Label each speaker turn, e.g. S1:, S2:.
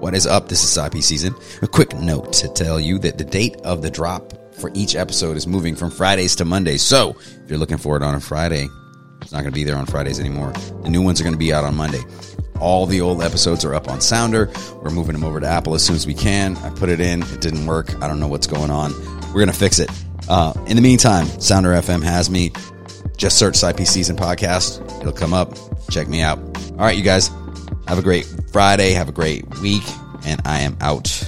S1: What is up? This is IP season. A quick note to tell you that the date of the drop for each episode is moving from Fridays to Mondays. So if you're looking for it on a Friday, it's not going to be there on Fridays anymore. The new ones are going to be out on Monday. All the old episodes are up on Sounder. We're moving them over to Apple as soon as we can. I put it in. It didn't work. I don't know what's going on. We're going to fix it. Uh, in the meantime, Sounder FM has me. Just search IP Season Podcast. It'll come up. Check me out. All right, you guys. Have a great Friday. Have a great week. And I am out.